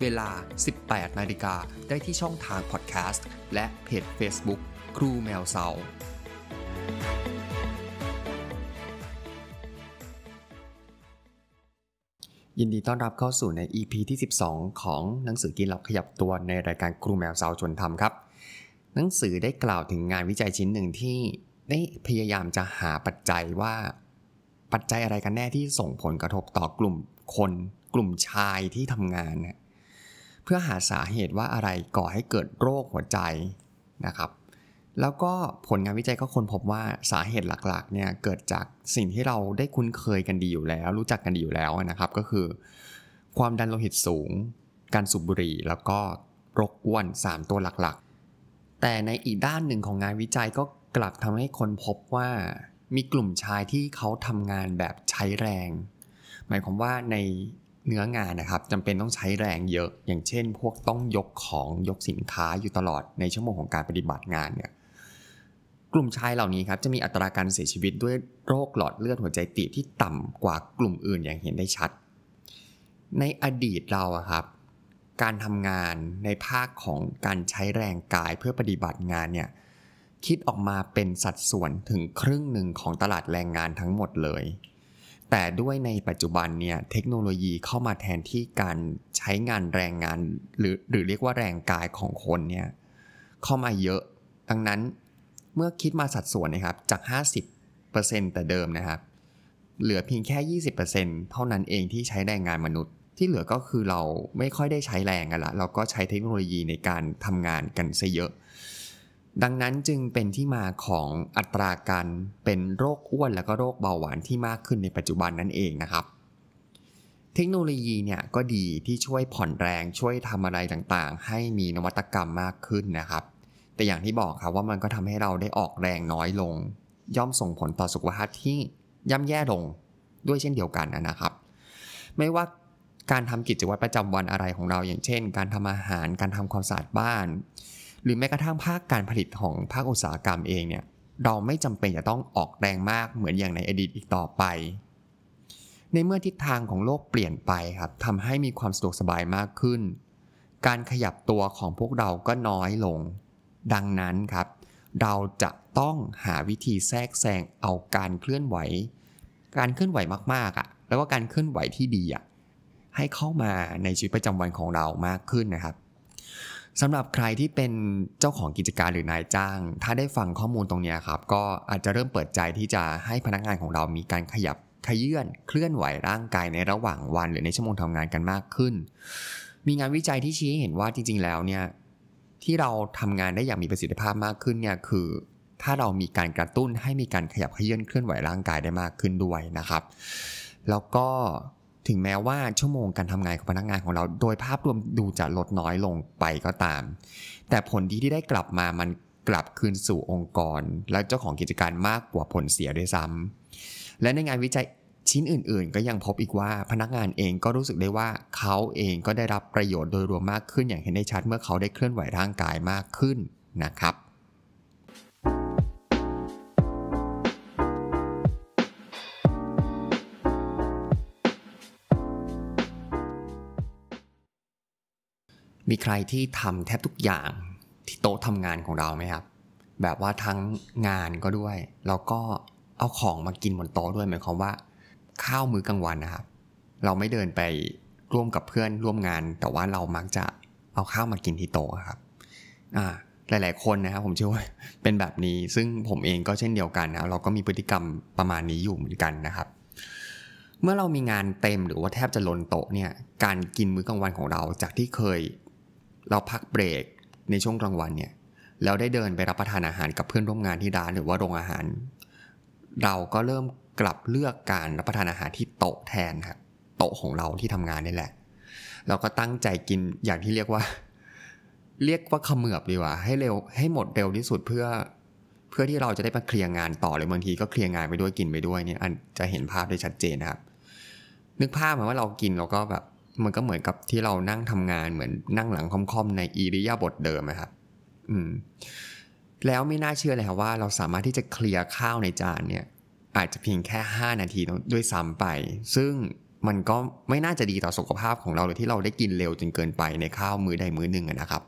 เวลา 18 นาฬิกาได้ที่ช่องทางพอดแคสต์และเพจ Facebook ครูแมวเซายินดีต้อนรับเข้าสู่ใน EP ที่ 12 ของหนังสือกินหลับขยับตัวในรายการครูแมวเซาชวนทำครับ หนังสือได้กล่าวถึงงานวิจัยชิ้นหนึ่งที่ได้พยายามจะหาปัจจัยว่าปัจจัยอะไรกันแน่ที่ส่งผลกระทบต่อกลุ่มคน กลุ่มชายที่ทำงานนะ เพื่อหาสาเหตุว่าอะไรก่อให้เกิดโรคหัวใจนะครับ แล้วก็ผลงานวิจัยก็ค้นพบว่าสาเหตุหลักๆเนี่ยเกิดจากสิ่งที่เราได้คุ้นเคยกันดีอยู่แล้ว รู้จักกันดีอยู่แล้วนะครับ ก็คือ ความดันโลหิตสูง การสูบบุหรี่ แล้วก็โรคอ้วน 3 ตัวหลักๆ แต่ในอีกด้านหนึ่งของงานวิจัยก็กลับทำให้คนพบว่ามีกลุ่มชายที่เขาทำงานแบบใช้แรง หมายความว่าใน เนื้องานนะครับจำเป็นต้องใช้แรงเยอะ อย่างเช่น พวกต้องยกของยกสินค้าอยู่ตลอดในชั่วโมงของการปฏิบัติงานเนี่ยกลุ่มชายเหล่านี้ครับจะมีอัตราการเสียชีวิตด้วยโรคหลอดเลือดหัวใจตีบที่ต่ำกว่ากลุ่มอื่นอย่างเห็นได้ชัด ในอดีตเราอะครับ การทำงานในภาคของการใช้แรงกายเพื่อปฏิบัติงานเนี่ยคิดออกมาเป็นสัดส่วนถึงครึ่งหนึ่งของตลาดแรงงานทั้งหมดเลย แต่ด้วยในปัจจุบันเนี่ยเทคโนโลยีเข้ามาแทนที่การใช้งานแรงงาน หรือหรือเรียกว่าแรงกายของคนเนี่ยเข้ามาเยอะ ดังนั้นเมื่อคิดมาสัดส่วนนะครับจาก 50%แต่เดิมนะครับ เหลือเพียงแค่ 20%เท่านั้นเองที่ใช้แรงงานมนุษย์ ที่เหลือก็คือเราไม่ค่อยได้ใช้แรงกันละเราก็ใช้เทคโนโลยีในการทำงานกันซะเยอะ ดังนั้นจึงเป็นที่มาของอัตราการเป็นโรคอ้วนแล้วก็โรคเบาหวานที่มากขึ้นในปัจจุบันนั่นเองนะครับ เทคโนโลยีเนี่ยก็ดีที่ช่วยผ่อนแรงช่วยทำอะไรต่างๆ ให้มีนวัตกรรมมากขึ้นนะครับ แต่อย่างที่บอกครับว่ามันก็ทำให้เราได้ออกแรงน้อยลง ย่อมส่งผลต่อสุขภาพที่ย่ำแย่ลงด้วยเช่นเดียวกันนะครับ ไม่ว่าการทำกิจวัตรประจำวันอะไรของเราอย่างเช่น การทำอาหารการทำความสะอาดบ้าน หรือแม้กระทั่งภาคการผลิตของภาคอุตสาหกรรมเองเนี่ยเราไม่จำเป็นจะต้องออกแรงมากเหมือนอย่างในอดีตอีกต่อไป ในเมื่อทิศทางของโลกเปลี่ยนไปครับทำให้มีความสะดวกสบายมากขึ้น การขยับตัวของพวกเราก็น้อยลง ดังนั้นครับ เราจะต้องหาวิธีแทรกแซงเอาการเคลื่อนไหว การเคลื่อนไหวมากๆอะ่ะ แล้วก็การเคลื่อนไหวที่ดีอะให้เข้ามาในชีวิตประจำวันของเรามากขึ้นนะครับ สำหรับใครที่เป็นเจ้าของกิจการหรือนายจ้าง ถ้าได้ฟังข้อมูลตรงนี้ครับ ก็อาจจะเริ่มเปิดใจที่จะให้พนักงานของเรามีการขยับขยื่นเคลื่อนไหวร่างกายในระหว่างวัน หรือในชั่วโมงทำงานกันมากขึ้น มีงานวิจัยที่ชี้เห็นว่าจริง ๆ แล้วเนี่ยที่เราทำงานได้อย่างมีประสิทธิภาพมากขึ้นเนี่ยคือ ถ้าเรามีการกระตุ้นให้มีการขยับขยื่นเคลื่อนไหวร่างกายได้มากขึ้นด้วยนะครับ แล้วก็ ถึงแม้ว่าชั่วโมงการทำงานของพนักงานของเรา โดยภาพรวมดูจะลดน้อยลงไปก็ตาม แต่ผลดีที่ได้กลับมามันกลับคืนสู่องค์กร และเจ้าของกิจการมากกว่าผลเสียด้วยซ้ำและในงานวิจัยชิ้นอื่นๆ ก็ยังพบอีกว่าพนักงานเองก็รู้สึกได้ว่าเขาเองก็ได้รับประโยชน์โดยรวมมากขึ้นอย่างเห็นได้ชัดเมื่อเขาได้เคลื่อนไหวร่างกายมากขึ้นนะครับ มีใครที่ทำแทบทุกอย่างที่โต๊ะทำงานของเราไหมครับ แบบว่าทั้งงานก็ด้วย แล้วก็เอาของมากินบนโต๊ะด้วยหมายความว่า ข้าวมื้อกลางวันนะครับ เราไม่เดินไปร่วมกับเพื่อนร่วมงาน แต่ว่าเรามักจะเอาข้าวมากินที่โต๊ะครับ อ่าหลาย ๆ คนนะครับผมเชื่อว่าเป็นแบบนี้ ซึ่งผมเองก็เช่นเดียวกันนะเราก็มีพฤติกรรมประมาณนี้อยู่เหมือนกันนะครับ เมื่อเรามีงานเต็มหรือว่าแทบจะล้นโต๊ะเนี่ยการกินมื้อกลางวันของเราจากที่เคย เราพักเบรกในช่วงกลางวันเนี่ยแล้วได้เดินไปรับประทานอาหารกับเพื่อนร่วมงานที่ร้านหรือว่าโรงอาหาร เราก็เริ่มกลับเลือกการรับประทานอาหารที่โต๊ะแทนครับโต๊ะของเราที่ทำงานนี่แหละ เราก็ตั้งใจกินอย่างที่เรียกว่า เรียกว่าขมือบดีกว่า ให้เร็วให้หมดเร็วที่สุดเพื่อ เพื่อที่เราจะได้มาเคลียร์งานต่อเลยบางทีก็เคลียร์งานไปด้วยกินไปด้วยเนี่ยอันจะเห็นภาพได้ชัดเจนนะครับ นึกภาพมาว่าเรากินเราก็แบบ มันก็เหมือนกับที่เรานั่งทำงานเหมือนนั่งหลังค่อมๆในอิริยาบถเดิมนะครับ อืม แล้วไม่น่าเชื่อเลยครับว่าเราสามารถที่จะเคลียร์ข้าวในจานเนี่ย อาจจะเพียงแค่ 5 นาทีด้วยซ้ำไป ซึ่งมันก็ไม่น่าจะดีต่อสุขภาพของเราเลยที่เราได้กินเร็วจนเกินไปในข้าวมื้อใดมื้อหนึ่งนะครับ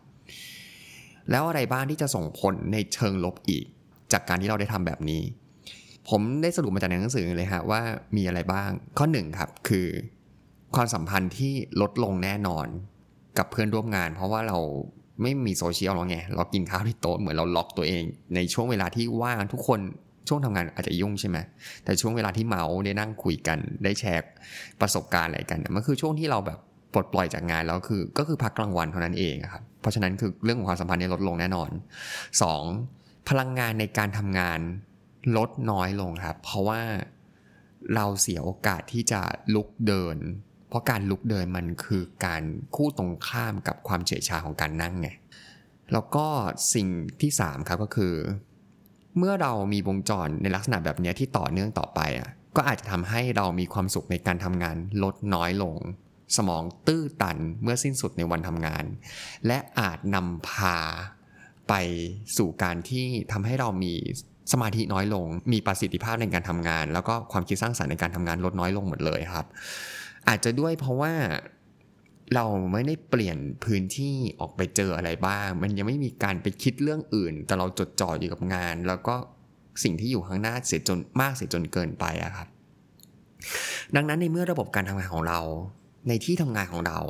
แล้วอะไรบ้างที่จะส่งผลในเชิงลบอีก จากการที่เราได้ทำแบบนี้ ผมได้สรุปมาจากในหนังสือเลยฮะว่ามีอะไรบ้างข้อหนึ่งครับคือ ความสัมพันธ์ที่ลดลงแน่นอนกับเพื่อนร่วมงาน เพราะว่าเราไม่มีโซเชียลหรอกไงเรากินข้าวที่โต๊ะเหมือนเราล็อกตัวเอง ในช่วงเวลาที่ว่างทุกคนช่วงทำงานอาจจะยุ่งใช่ไหมแต่ช่วงเวลาที่เมาได้นั่งคุยกันได้แชร์ประสบการณ์อะไรกันมันคือช่วงที่เราแบบปลดปล่อยจากงานแล้วคือก็คือพักกลางวันเท่านั้นเองครับเพราะฉะนั้นคือเรื่องของความสัมพันธ์เนี้ลดลงแน่นอน 2. พลังงานในการทำงานลดน้อยลงครับ เพราะว่าเราเสียโอกาสที่จะลุกเดิน เพราะการลุกเดินมันคือการคู่ตรงข้ามกับความเฉยชาของการนั่งไงแล้วก็สิ่งที่3ครับก็คือ เมื่อเรามีวงจรในลักษณะแบบนี้ที่ต่อเนื่องต่อไปอะก็อาจจะทำให้เรามีความสุขในการทำงานลดน้อยลง สมองตื้อตันเมื่อสิ้นสุดในวันทำงาน และอาจนำพาไปสู่การที่ทำให้เรามีสมาธิน้อยลง มีประสิทธิภาพในการทำงาน แล้วก็ความคิดสร้างสรรค์ในการทำงานลดน้อยลงหมดเลยครับ อาจจะด้วยเพราะว่าเราไม่ได้เปลี่ยนพื้นที่ออกไปเจออะไรบ้าง มันยังไม่มีการไปคิดเรื่องอื่น แต่เราจดจ่ออยู่กับงาน แล้วก็สิ่งที่อยู่ข้างหน้าเสียจนมากเสียจนเกินไปอะครับ ดังนั้นในเมื่อระบบการทำงานของเรา ในที่ทำงานของเรา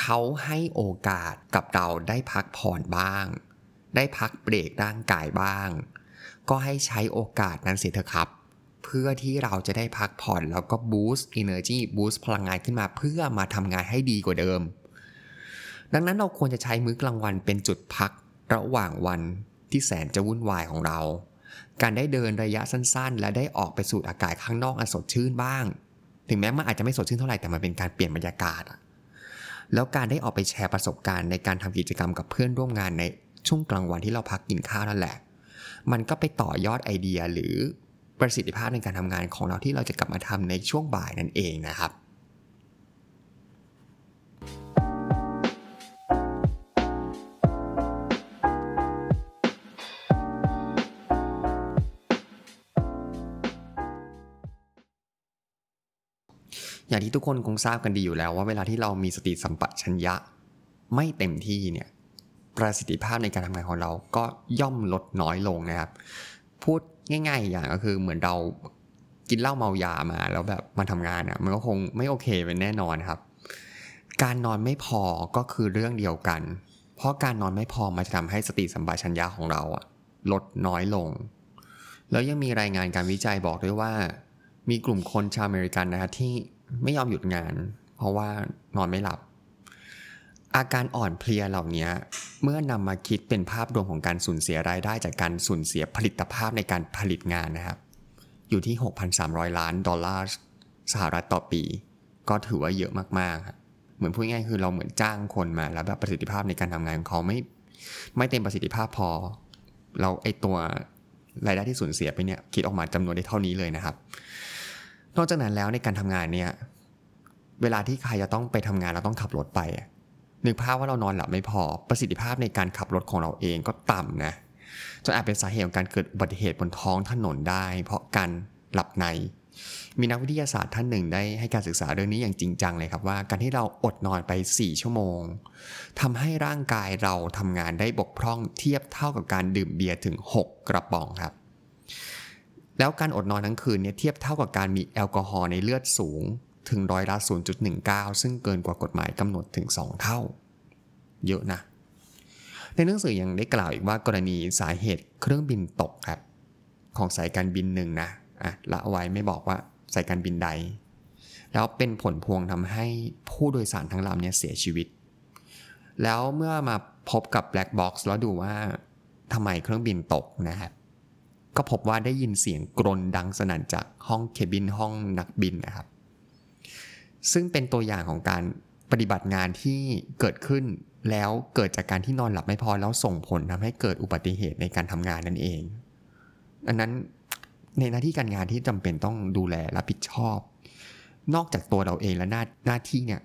เขาให้โอกาสกับเราได้พักผ่อนบ้าง ได้พักเบรกร่างกายบ้าง ก็ให้ใช้โอกาสนั้นเสียเถอะครับ เพื่อที่เราจะได้พักผ่อนแล้วก็บูสต์ energy บูสต์พลังงานขึ้นมาเพื่อมาทำงานให้ดีกว่าเดิม ดังนั้นเราควรจะใช้มื้อกลางวันเป็นจุดพักระหว่างวันที่แสนจะวุ่นวายของเรา การได้เดินระยะสั้นๆ และได้ออกไปสูดอากาศข้างนอกอันสดชื่นบ้าง ถึงแม้มันอาจจะไม่สดชื่นเท่าไหร่แต่มันเป็นการเปลี่ยนบรรยากาศ แล้วการได้ออกไปแชร์ประสบการณ์ในการทำกิจกรรมกับเพื่อนร่วมงานในช่วงกลางวันที่เราพักกินข้าวนั่นแหละ มันก็ไปต่อยอดไอเดียหรือ ประสิทธิภาพในการทำงานของเราที่เราจะกลับมาทำในช่วงบ่ายนั่นเองนะครับอย่างที่ทุกคนคงทราบกันดีอยู่แล้วว่าเวลาที่เรามีสติสัมปชัญญะ ไม่เต็มที่เนี่ยประสิทธิภาพในการทำงานของเราก็ย่อมลดน้อยลงนะครับ พูด ง่ายๆอย่างก็คือเหมือนเรากินเหล้าเมายามาแล้วแบบมาทำงานอะ มันก็คงไม่โอเคเป็นแน่นอนครับ การนอนไม่พอก็คือเรื่องเดียวกัน เพราะการนอนไม่พอมันจะทำให้สติสัมปชัญญะของเราอะลดน้อยลง แล้วยังมีรายงานการวิจัยบอกด้วยว่า มีกลุ่มคนชาวอเมริกันนะครับที่ไม่ยอมหยุดงาน เพราะว่านอนไม่หลับ อาการอ่อนเพลียเหล่านี้เมื่อนำมาคิดเป็นภาพรวมของการสูญเสียรายได้จากการสูญเสียผลิตภาพในการผลิตงานนะครับ อยู่ที่ 6,300 ล้านดอลลาร์สหรัฐต่อปี ก็ถือว่าเยอะมากๆ เหมือนพูดง่ายคือเราเหมือนจ้างคนมา แล้วแบบประสิทธิภาพในการทำงานของเขาไม่ไม่เต็มประสิทธิภาพพอ เราไอตัวรายได้ที่สูญเสียไปเนี่ยคิดออกมาจำนวนได้เท่านี้เลยนะครับ นอกจากนั้นแล้วในการทำงานเนี่ยเวลาที่ใครจะต้องไปทำงานเราต้องขับรถไป นึกภาพว่าเรานอนหลับไม่พอประสิทธิภาพในการขับรถของเราเองก็ต่ำนะจนอาจเป็นสาเหตุของการเกิดอุบัติเหตุบนท้องถนนได้ เพราะการหลับใน มีนักวิทยาศาสตร์ท่านหนึ่งได้ให้การศึกษาเรื่องนี้อย่างจริงจังเลยครับว่า การที่เราอดนอนไป 4 ชั่วโมงทำให้ร่างกายเราทำงานได้บกพร่องเทียบเท่ากับการดื่มเบียร์ถึง 6 กระป๋องครับ แล้วการอดนอนทั้งคืนเนี่ยเทียบเท่ากับการมีแอลกอฮอล์ในเลือดสูง ถึงร้อยละ 0.19 ซึ่งเกินกว่ากฎหมายกำหนดถึง 2 เท่า เยอะนะ ในหนังสือยังได้กล่าวอีกว่ากรณีสาเหตุเครื่องบินตกครับ ของสายการบินหนึ่งนะอะละไว้ไม่บอกว่าสายการบินใด แล้วเป็นผลพวงทำให้ผู้โดยสารทั้งลำเนี่ยเสียชีวิต แล้วเมื่อมาพบกับ Black Box แล้วดูว่าทำไมเครื่องบินตกนะครับก็พบว่าได้ยินเสียงกรนดังสนั่นจากห้องเคบินห้องนักบินนะครับ ซึ่งเป็นตัวอย่างของการปฏิบัติงานที่เกิดขึ้น แล้วเกิดจากการที่นอนหลับไม่พอแล้วส่งผลทำให้เกิดอุบัติเหตุในการทำงานนั่นเองดังนั้นในหน้าที่การงานที่จำเป็นต้องดูแลรับผิดชอบ นอกจากตัวเราเองและหน้าหน้าที่เนี่ย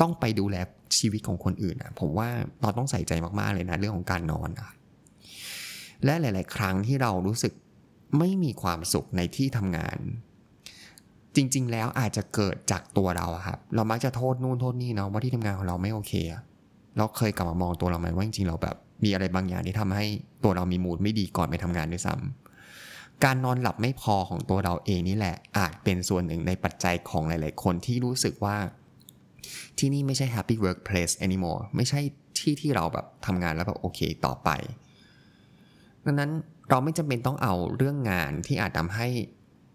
ต้องไปดูแลชีวิตของคนอื่นนะผมว่าเราต้องใส่ใจมากๆเลยนะเรื่องของการนอนนะและหลาย ๆ ครั้งที่เรารู้สึกไม่มีความสุขในที่ทำงาน จริง ๆ แล้วอาจจะเกิดจากตัวเราครับ เรามักจะโทษนู่นโทษนี่เนาะว่าที่ทำงานของเราไม่โอเคเราเคยกลับมามองตัวเราไหมว่าจริงๆเราแบบ มีอะไรบางอย่างที่ทำให้ตัวเรามีมูดไม่ดีก่อนไปทำงานด้วยซ้ำการนอนหลับไม่พอของตัวเราเองนี่แหละ อาจเป็นส่วนหนึ่งในปัจจัยของหลาย ๆ คนที่รู้สึกว่า ที่นี่ไม่ใช่ happy workplace anymore ไม่ใช่ที่ที่เราแบบทำงานแล้วแบบโอเคต่อไปดังนั้นเราไม่จำเป็นต้องเอาเรื่องงานที่อาจทำให้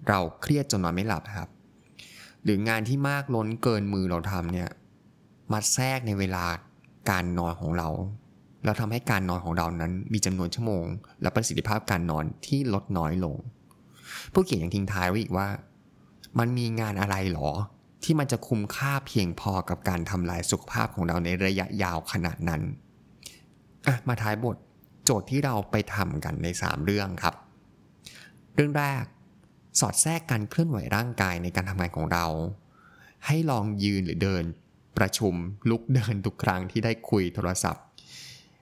เราเครียดจนนอนไม่หลับครับ หรืองานที่มากล้นเกินมือเราทำเนี่ยมาแทรกในเวลาการนอนของเรา แล้วทำให้การนอนของเรานั้นมีจำนวนชั่วโมง และประสิทธิภาพการนอนที่ลดน้อยลง ผู้เขียนยังทิ้งท้ายไว้อีกว่า มันมีงานอะไรหรอ ที่มันจะคุ้มค่าเพียงพอกับการทำลายสุขภาพของเราในระยะยาวขนาดนั้นอะมาท้ายบทโจทย์ที่เราไปทำกันใน 3 เรื่องครับ เรื่องแรก สอดแทรกการเคลื่อนไหวร่างกายในการทำงานของเรา ให้ลองยืนหรือเดิน ประชุมลุกเดินทุกครั้งที่ได้คุยโทรศัพท์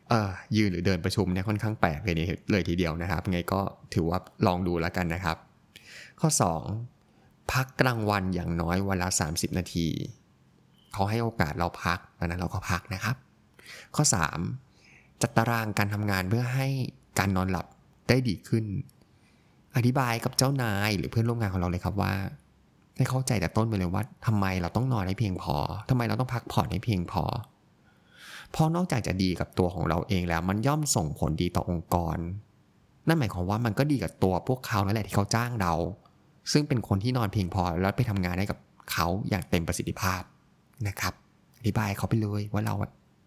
เออยืนหรือเดินประชุมเนี่ยค่อนข้างแปลกเลยเลยทีเดียวนะครับ ไงก็ถือว่าลองดูแล้วกันนะครับ ข้อ 2 พักกลางวันอย่างน้อยวันละ30 นาทีเขาให้โอกาสเราพักดังนั้นเราก็พักนะครับ ข้อ 3. จัดตารางการทำงานเพื่อให้การนอนหลับได้ดีขึ้น อธิบายกับเจ้านายหรือเพื่อนร่วมงานของเราเลยครับว่า ให้เข้าใจแต่ต้นไปเลยว่าทำไมเราต้องนอนให้เพียงพอทำไมเราต้องพักผ่อนให้เพียงพอ เพราะนอกจากจะดีกับตัวของเราเองแล้ว มันย่อมส่งผลดีต่อองค์กร นั่นหมายความว่ามันก็ดีกับตัวพวกเขานั่นแหละที่เขาจ้างเรา ซึ่งเป็นคนที่นอนเพียงพอแล้วไปทำงานได้กับเขาอย่างเต็มประสิทธิภาพนะครับอธิบายเขาไปเลยว่าเรา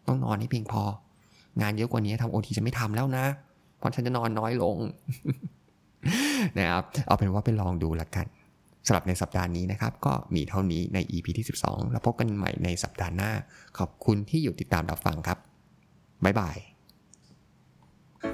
ต้องนอนให้เพียงพอ งานเยอะกว่านี้ทำโอทีจะไม่ทำแล้วนะ เพราะฉันจะนอนน้อยลง นะครับ เอาเป็นว่าไปลองดูละกันสำหรับในสัปดาห์นี้นะครับ ก็มีเท่านี้ใน EP ที่ 12 แล้วพบกันใหม่ในสัปดาห์หน้า ขอบคุณที่อยู่ติดตามรับฟังครับ บ๊ายบาย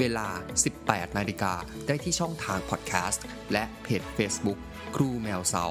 เวลา 18 นาฬิกาได้ที่ช่องทางพอดแคสต์และเพจ Facebook ครูแมวเสา